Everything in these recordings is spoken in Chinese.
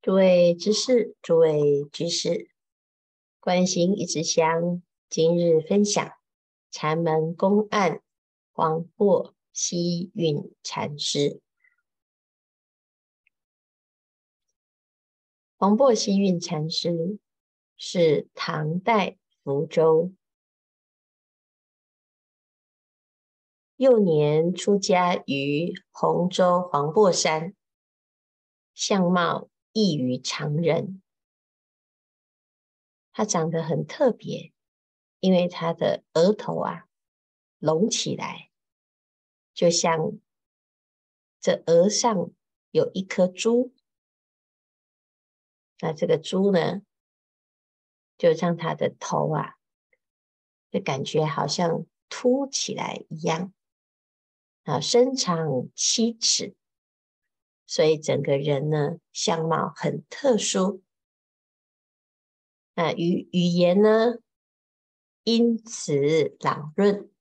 诸位知识，诸位居士，观心一支香，今日分享禅门公案黄檗希运禅师。黄檗希运禅师是唐代福州，幼年出家于洪州黄檗山，相貌。异于常人，他长得很特别，因为他的额头啊隆起来，就像这额上有一颗珠。那这个珠呢，就让他的头啊，就感觉好像凸起来一样啊，身长七尺。所以整个人呢，相貌很特殊，啊，语语言呢，音词朗润，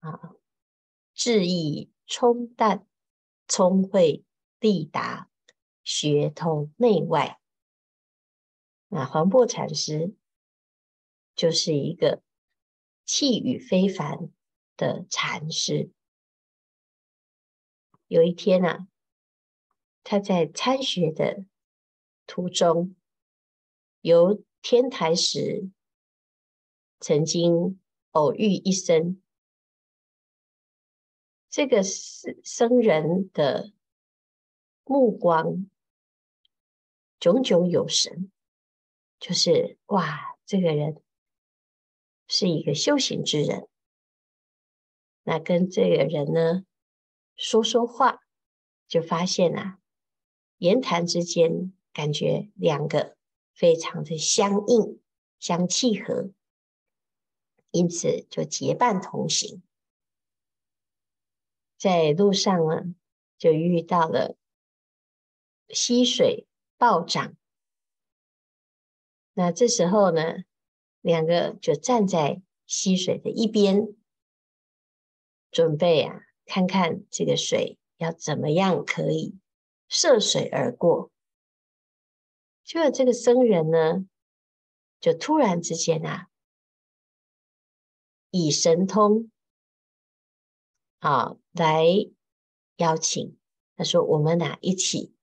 啊，智意冲淡，聪慧利达，学通内外。那黄檗禅师就是一个气宇非凡的禅师。有一天啊。他在参学的途中，游天台时，曾经偶遇一生。这个僧僧人的目光炯炯有神，就是哇，这个人是一个修行之人。那跟这个人呢说说话，就发现啊。言谈之间，感觉两个非常的相应、相契合，因此就结伴同行。在路上呢，就遇到了溪水暴涨。那这时候呢，两个就站在溪水的一边，准备啊，看看这个水要怎么样可以。涉水而过，就这个僧人呢，就突然之间啊，以神通啊来邀请，他说：“我们俩一起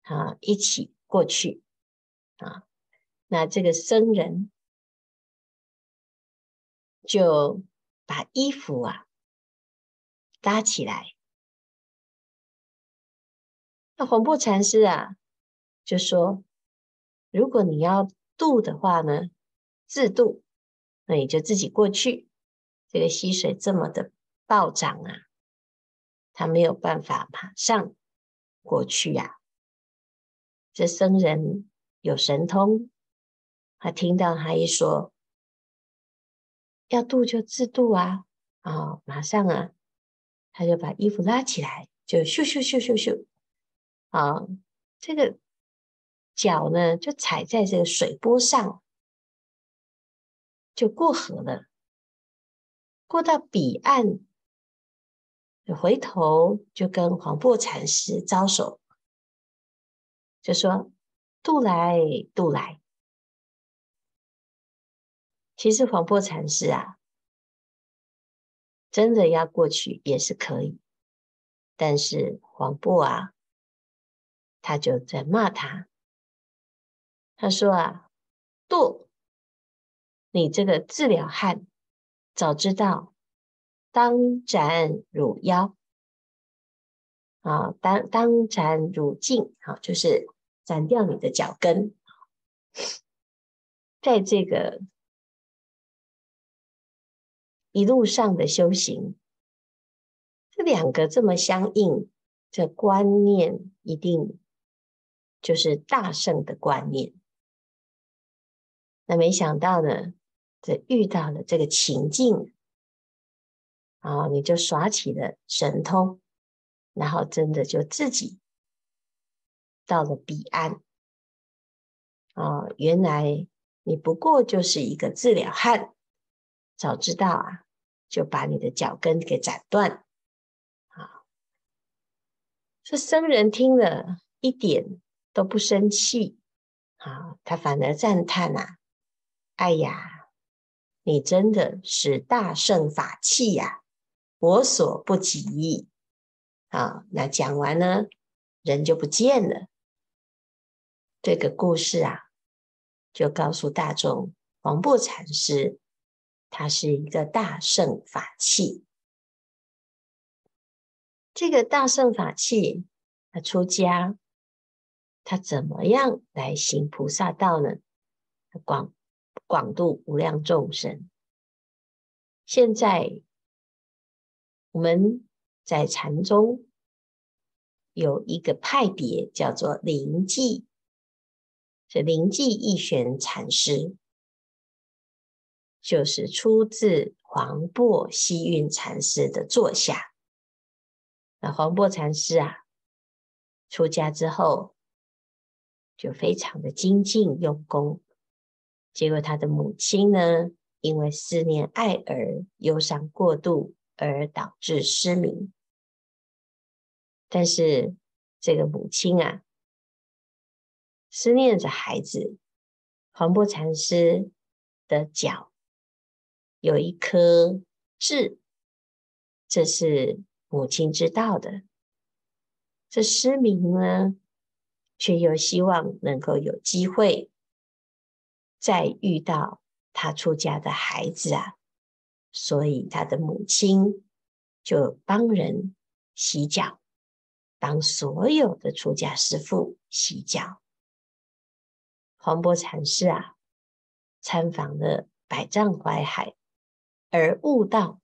啊，一起过去啊。”那这个僧人就把衣服啊搭起来。那黄檗禅师啊，就说：“如果你要渡的话呢，自渡，那你就自己过去。这个溪水这么的暴涨啊，他没有办法马上过去呀、啊。这僧人有神通，他听到他一说要渡就自渡啊，啊、哦，马上啊，他就把衣服拉起来，就咻咻咻咻咻。”啊，这个脚呢，就踩在这个水波上，就过河了。过到彼岸，回头就跟黄檗禅师招手，就说：“渡来，渡来。”其实黄檗禅师啊，真的要过去也是可以，但是黄檗啊。他就在骂他，他说啊，堕，你这个治疗汉，早知道当斩汝腰啊，当当斩汝颈，好，就是斩掉你的脚跟。在这个一路上的修行，这两个这么相应，这观念一定。就是大圣的观念，那没想到呢，这遇到了这个情境，啊，你就耍起了神通，然后真的就自己到了彼岸，啊，原来你不过就是一个自了汉，早知道啊，就把你的脚跟给斩断，啊，这僧人听了一点。都不生气啊，他反而赞叹呐、啊：“哎呀，你真的是大圣法器呀，我所不及。”啊，那讲完呢，人就不见了。这个故事啊，就告诉大众，黄檗禅师他是一个大圣法器。这个大圣法器，他出家，他怎么样来行菩萨道呢？广广度无量众生。现在我们在禅宗有一个派别，叫做临济，这临济义玄禅师，就是出自黄檗希运禅师的座下。那黄檗禅师啊，出家之后就非常的精进用功，结果他的母亲呢，因为思念爱儿，忧伤过度而导致失明。但是这个母亲啊，思念着孩子，黄檗禅师的脚有一颗痣，这是。母亲知道的，这失明呢，却又希望能够有机会再遇到他出家的孩子啊，所以他的母亲就帮人洗脚，帮所有的出家师父洗脚。黄檗禅师啊，参访了百丈怀海，而悟道。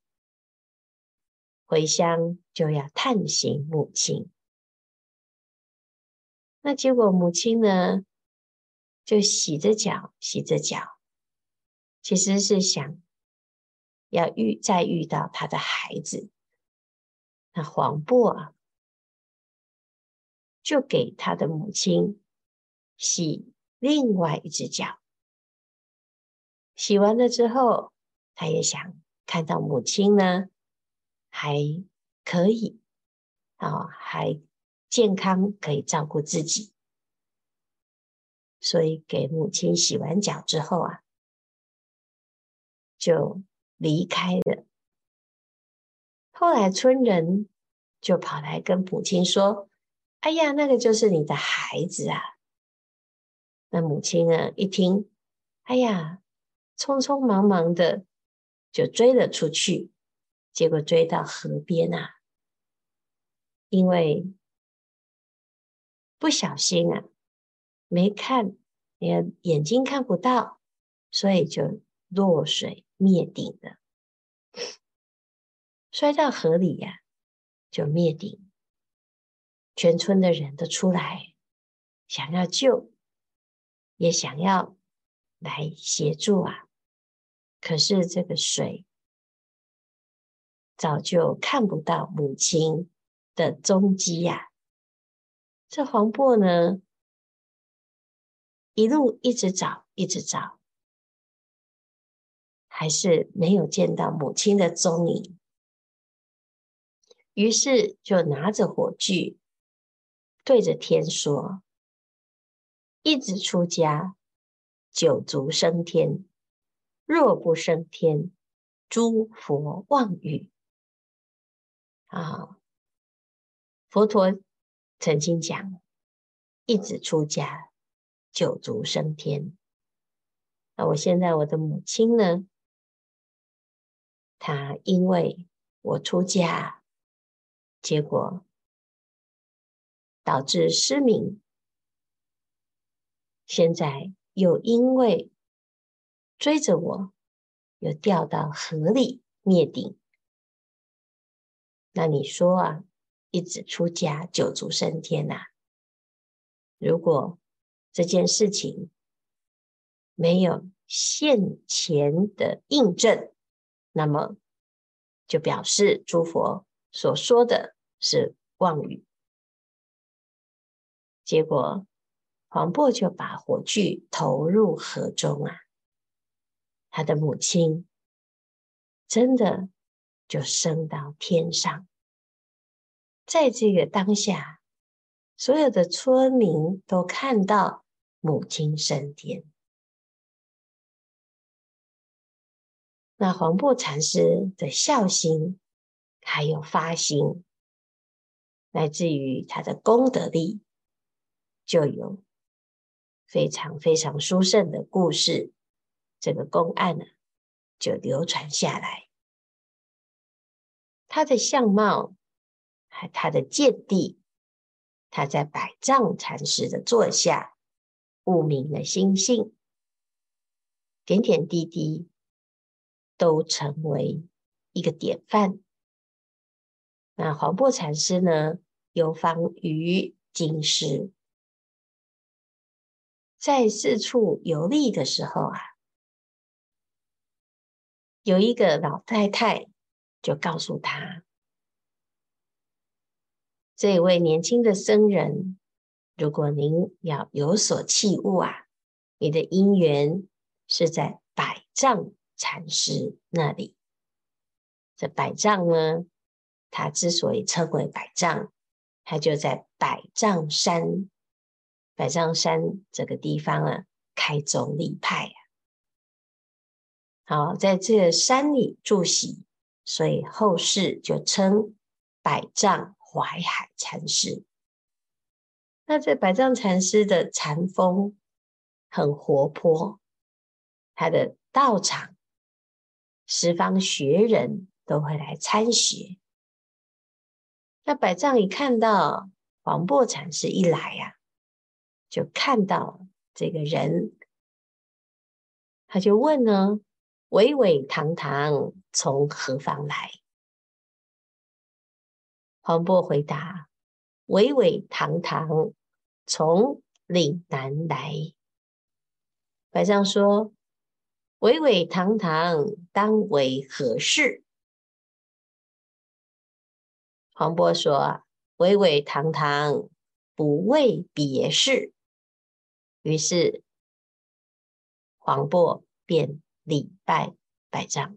回乡就要探寻母亲，那结果母亲呢，就洗着脚，洗着脚，其实是想要遇再遇到他的孩子。那黄布啊，就给他的母亲洗另外一只脚，洗完了之后，他也想看到母亲呢。还可以啊，还健康，可以照顾自己，所以给母亲洗完脚之后啊，就离开了。后来村人就跑来跟母亲说：“哎呀，那个就是你的孩子啊！”那母亲呢，一听，哎呀，匆匆忙忙的就追了出去。结果追到河边啊，因为不小心啊，没看，眼眼睛看不到，所以就落水灭顶了。摔到河里呀、就灭顶。全村的人都出来，想要救，也想要来协助啊。可是这个水。早就看不到母亲的踪迹呀！这黄檗呢，一路一直找，一直找，还是没有见到母亲的踪影。于是就拿着火炬，对着天说：“一直出家，九族升天；若不升天，诸佛妄语。”啊，佛陀曾经讲：“一子出家，九族升天。”那我现在我的母亲呢？她因为我出家，结果导致失明，现在又因为追着我，又掉到河里灭顶。那你说啊，一子出家，九族升天呐、啊？如果这件事情没有现前的印证，那么就表示诸佛所说的是妄语。结果黄檗就把火炬投入河中啊，他的母亲真的。就升到天上，在这个当下，所有的村民都看到母亲升天。那黄檗禅师的孝心，还有发心，来自于他的功德力，就有非常非常殊胜的故事。这个公案呢，就流传下来。他的相貌，他的见地，他在百丈禅师的座下悟明了心性，点点滴滴。都成为一个典范。那黄檗禅师呢，游方于京师，在四处游历的时候啊，有一个老太太就告诉他：“这位年轻的僧人，如果您要有所契悟啊，你的因缘是在百丈。”禅师那里，这百丈呢，他之所以称为百丈，他就在百丈山。百丈山这个地方啊，开宗立派啊。好，在这个山里住席，所以后世就称百丈怀海禅师。那这百丈禅师的禅风很活泼，他的道场。十方学人都会来参学。那百丈一看到黄檗禅师一来呀、啊，就看到这个人，他就问呢：“巍巍堂堂从何方来？”黄渤回答：“巍巍堂堂从岭南来。”百丈说。巍巍堂堂，当为何事？黄渤说：“巍巍堂堂，不为别事。”于是黄渤便礼拜百丈。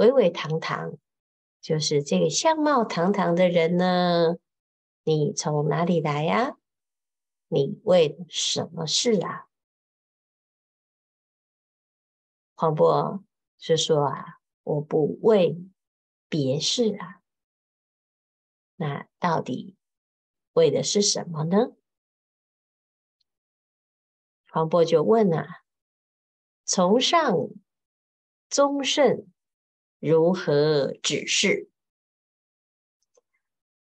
伟伟堂堂，就是这个相貌堂堂的人呢？你从哪里来呀？你为什么事啊？黄渤是说啊，我不为别事啊，那到底为的是什么呢？黄渤就问啊，从上宗圣如何指示？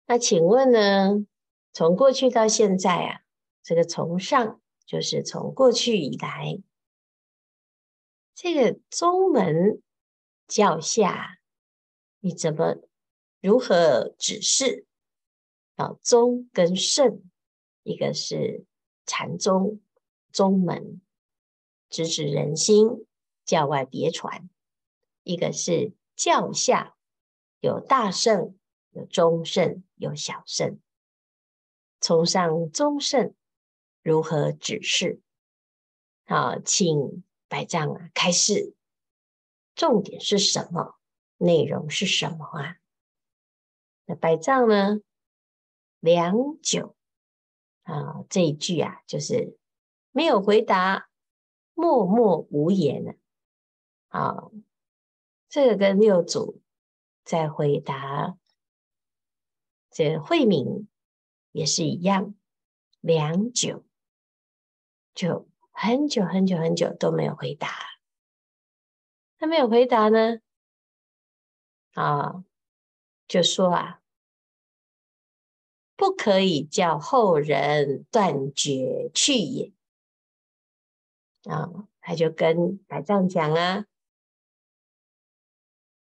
那请问呢，从过去到现在啊，这个从上就是从过去以来。这个宗门教下，你怎么如何指示？啊，宗跟圣，一个是禅宗宗门，直指人心，教外别传；一个是教下，有大圣，有中圣，有小圣。从上中圣如何指示？好，请。百丈啊，开示，重点是什么？内容是什么啊？那百丈呢？良久啊，这一句啊，就是没有回答，默默无言了。啊，这个跟六祖在回答这慧明也是一样，良久就。很久很久很久都没有回答，他没有回答呢，啊，就说啊，不可以叫后人断绝去也，啊，他就跟百丈讲啊，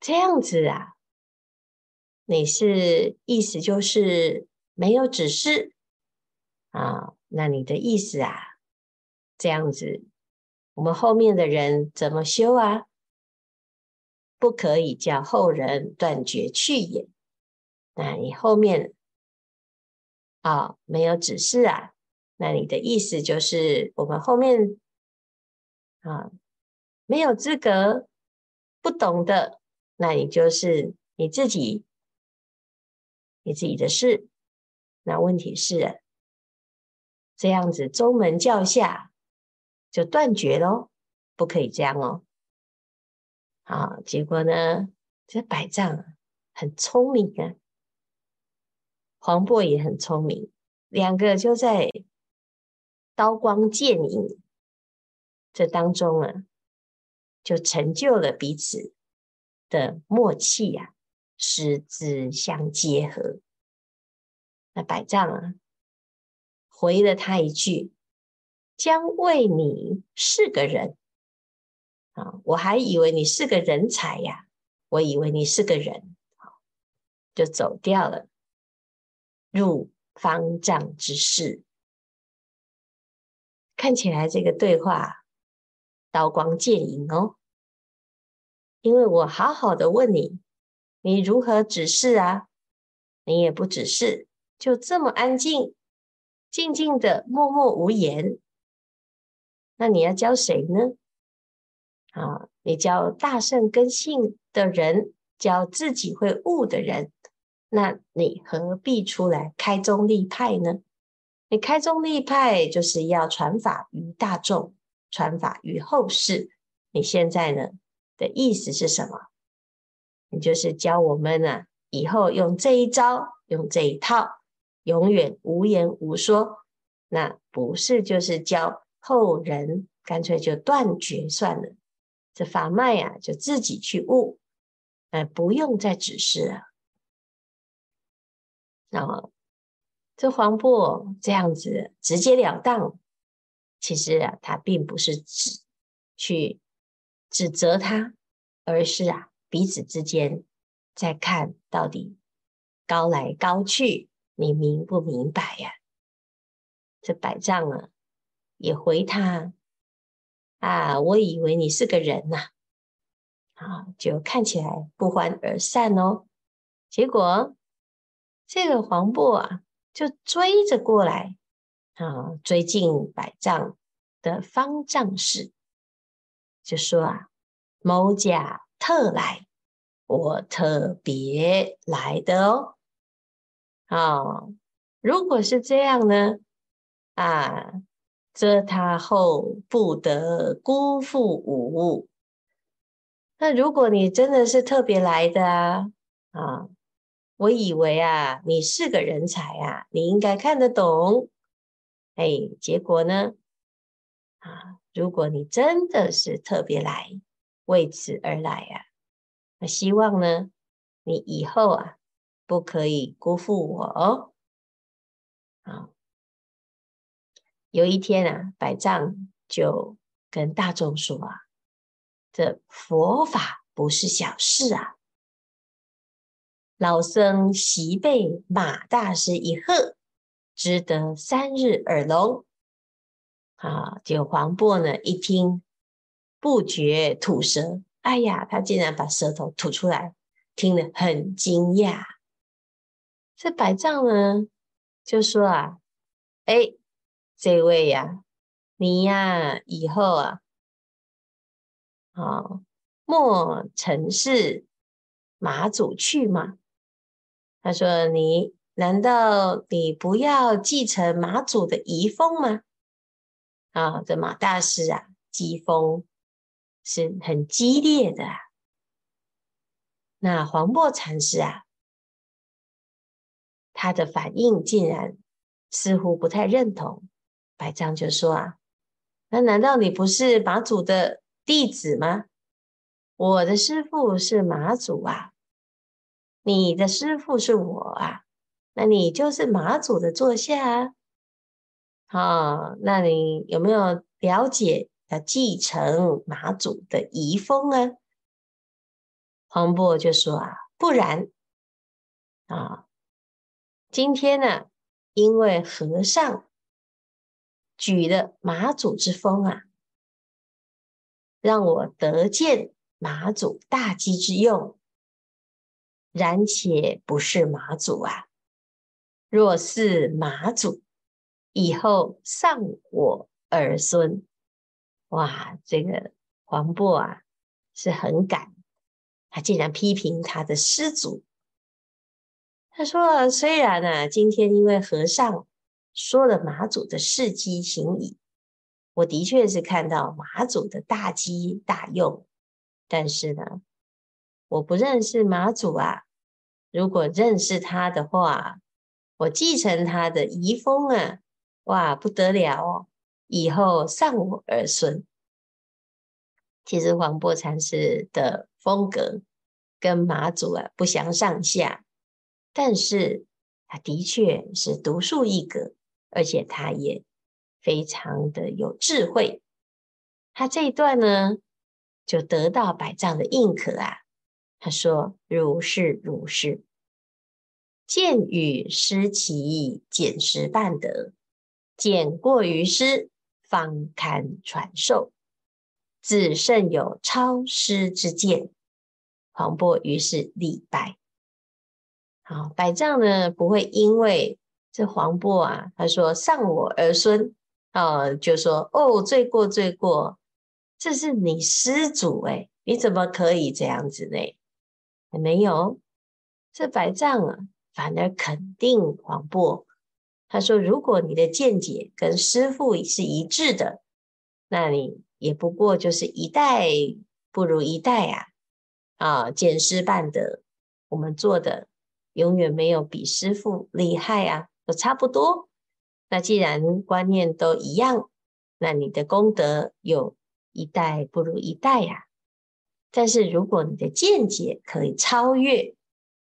这样子啊，你是意思就是没有指示啊，那你的意思啊？这样子，我们后面的人怎么修啊？不可以叫后人断绝去也。那你后面啊、哦、没有指示啊？那你的意思就是我们后面啊、没有资格，不懂的，那你就是你自己，你自己的事。那问题是，这样子宗门教下就断绝喽，不可以这样哦。好，结果呢，这百丈很聪明啊，黄檗也很聪明，两个就在刀光剑影这当中啊，就成就了彼此的默契呀、啊，师资相结合。那百丈啊，回了他一句：“将为你是个人啊，我还以为你是个人才呀，我以为你是个人，就走掉了，入方丈之室。看起来这个对话刀光剑影哦，因为我好好的问你，你如何指示啊？你也不指示。”就这么安静，静静的，默默无言。那你要教谁呢？啊，你教大圣根性的人，教自己会悟的人，那你何必出来开宗立派呢？你开宗立派就是要传法于大众，传法于后世。你现在呢的意思是什么？你就是教我们呢，以后用这一招，用这一套。永远无言无说，那不是就是教后人干脆就断绝算了，这法脉呀、啊、就自己去悟，呃，不用再指示了。那么这黄檗这样子直截了当，其实啊，他并不是指去指责他，而是啊彼此之间在看到底高来高去。你明不明白呀？这百丈啊，也回他啊，我以为你是个人呐，啊，就看起来不欢而散哦。结果这个黄檗啊，就追着过来啊，追进百丈的方丈室，就说啊，某甲特来，我特别来的哦。哦，如果是这样呢？啊，则他后不得辜负吾。那如果你真的是特别来的啊，啊，我以为啊，你是个人才啊，你应该看得懂。哎，结果呢？啊，如果你真的是特别来，为此而来啊，那希望呢，你以后啊。不可以辜负我哦！啊，有一天啊，百丈就跟大众说啊：“这佛法不是小事啊！老僧昔被马大师一喝，只得三日耳聋。”啊，就黄檗呢一听，不觉吐舌。哎呀，他竟然把舌头吐出来，听得很惊讶。这百丈呢，就说啊，哎，这位呀、你呀、以后啊，啊，莫承事马祖去吗？他说：“你难道你不要继承马祖的遗风吗？”啊，这马大师啊，机锋是很激烈的。那黄檗禅师啊。他的反应竟然似乎不太认同，百丈就说啊，那难道你不是马祖的弟子吗？我的师父是马祖啊，你的师父是我啊，那你就是马祖的座下啊。好，那你有没有了解要继承马祖的遗风啊？黄檗就说啊，不然啊。今天呢，因为和尚举了马祖之风啊，让我得见马祖大机之用。然且不是马祖啊，若是马祖，以后上我儿孙。哇，这个黄檗啊，是很敢，他竟然批评他的师祖。他说：“虽然呢、今天因为和尚说了马祖的事迹行矣，我的确是看到马祖的大机大用，但是呢，我不认识马祖啊。如果认识他的话，我继承他的遗风啊，哇，不得了哦！以后丧我儿孙。其实黄檗禅师的风格跟马祖啊不相上下。”但是他的确是独树一格，而且他也非常的有智慧。他这一段呢，就得到百丈的认可啊。他说：“如是如是，见与师期简师办得，见过于师，方堪传授。子甚有超师之见。”黄檗于是礼拜。好，百丈呢不会因为这黄檗啊，他说丧我儿孙，啊，就说哦，罪过罪过，这是你师祖诶，你怎么可以这样子呢？没有，这百丈啊，反而肯定黄檗。他说，如果你的见解跟师父是一致的，那你也不过就是一代不如一代啊，啊，见师办的，我们做的。永远没有比师父厉害啊，都差不多。那既然观念都一样，那你的功德有一代不如一代呀。但是如果你的见解可以超越，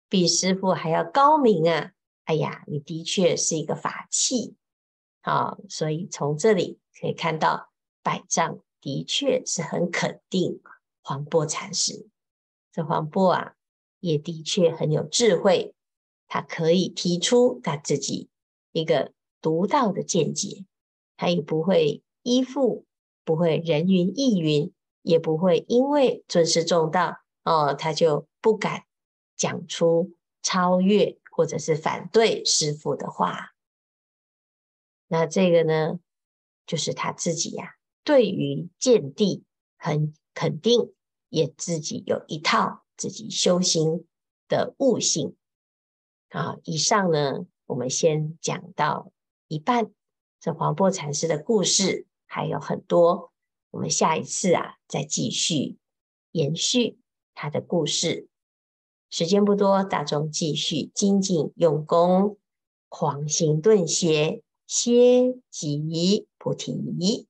比师父还要高明啊，哎呀，你的确是一个法器。啊，所以从这里可以看到，百丈的确是很肯定黄檗禅师。这黄檗啊，也的确很有智慧。他可以提出他自己一个独到的见解，他也不会依附，不会人云亦云，也不会因为尊师重道哦，他就不敢讲出超越或者是反对师父的话。那这个呢，就是他自己呀、对于见地很肯定，也自己有一套自己修行的悟性。啊，以上呢，我们先讲到一半。这黄檗禅师的故事还有很多，我们下一次啊，再继续延续他的故事。时间不多，大众继续精进用功，狂行顿歇，歇即菩提。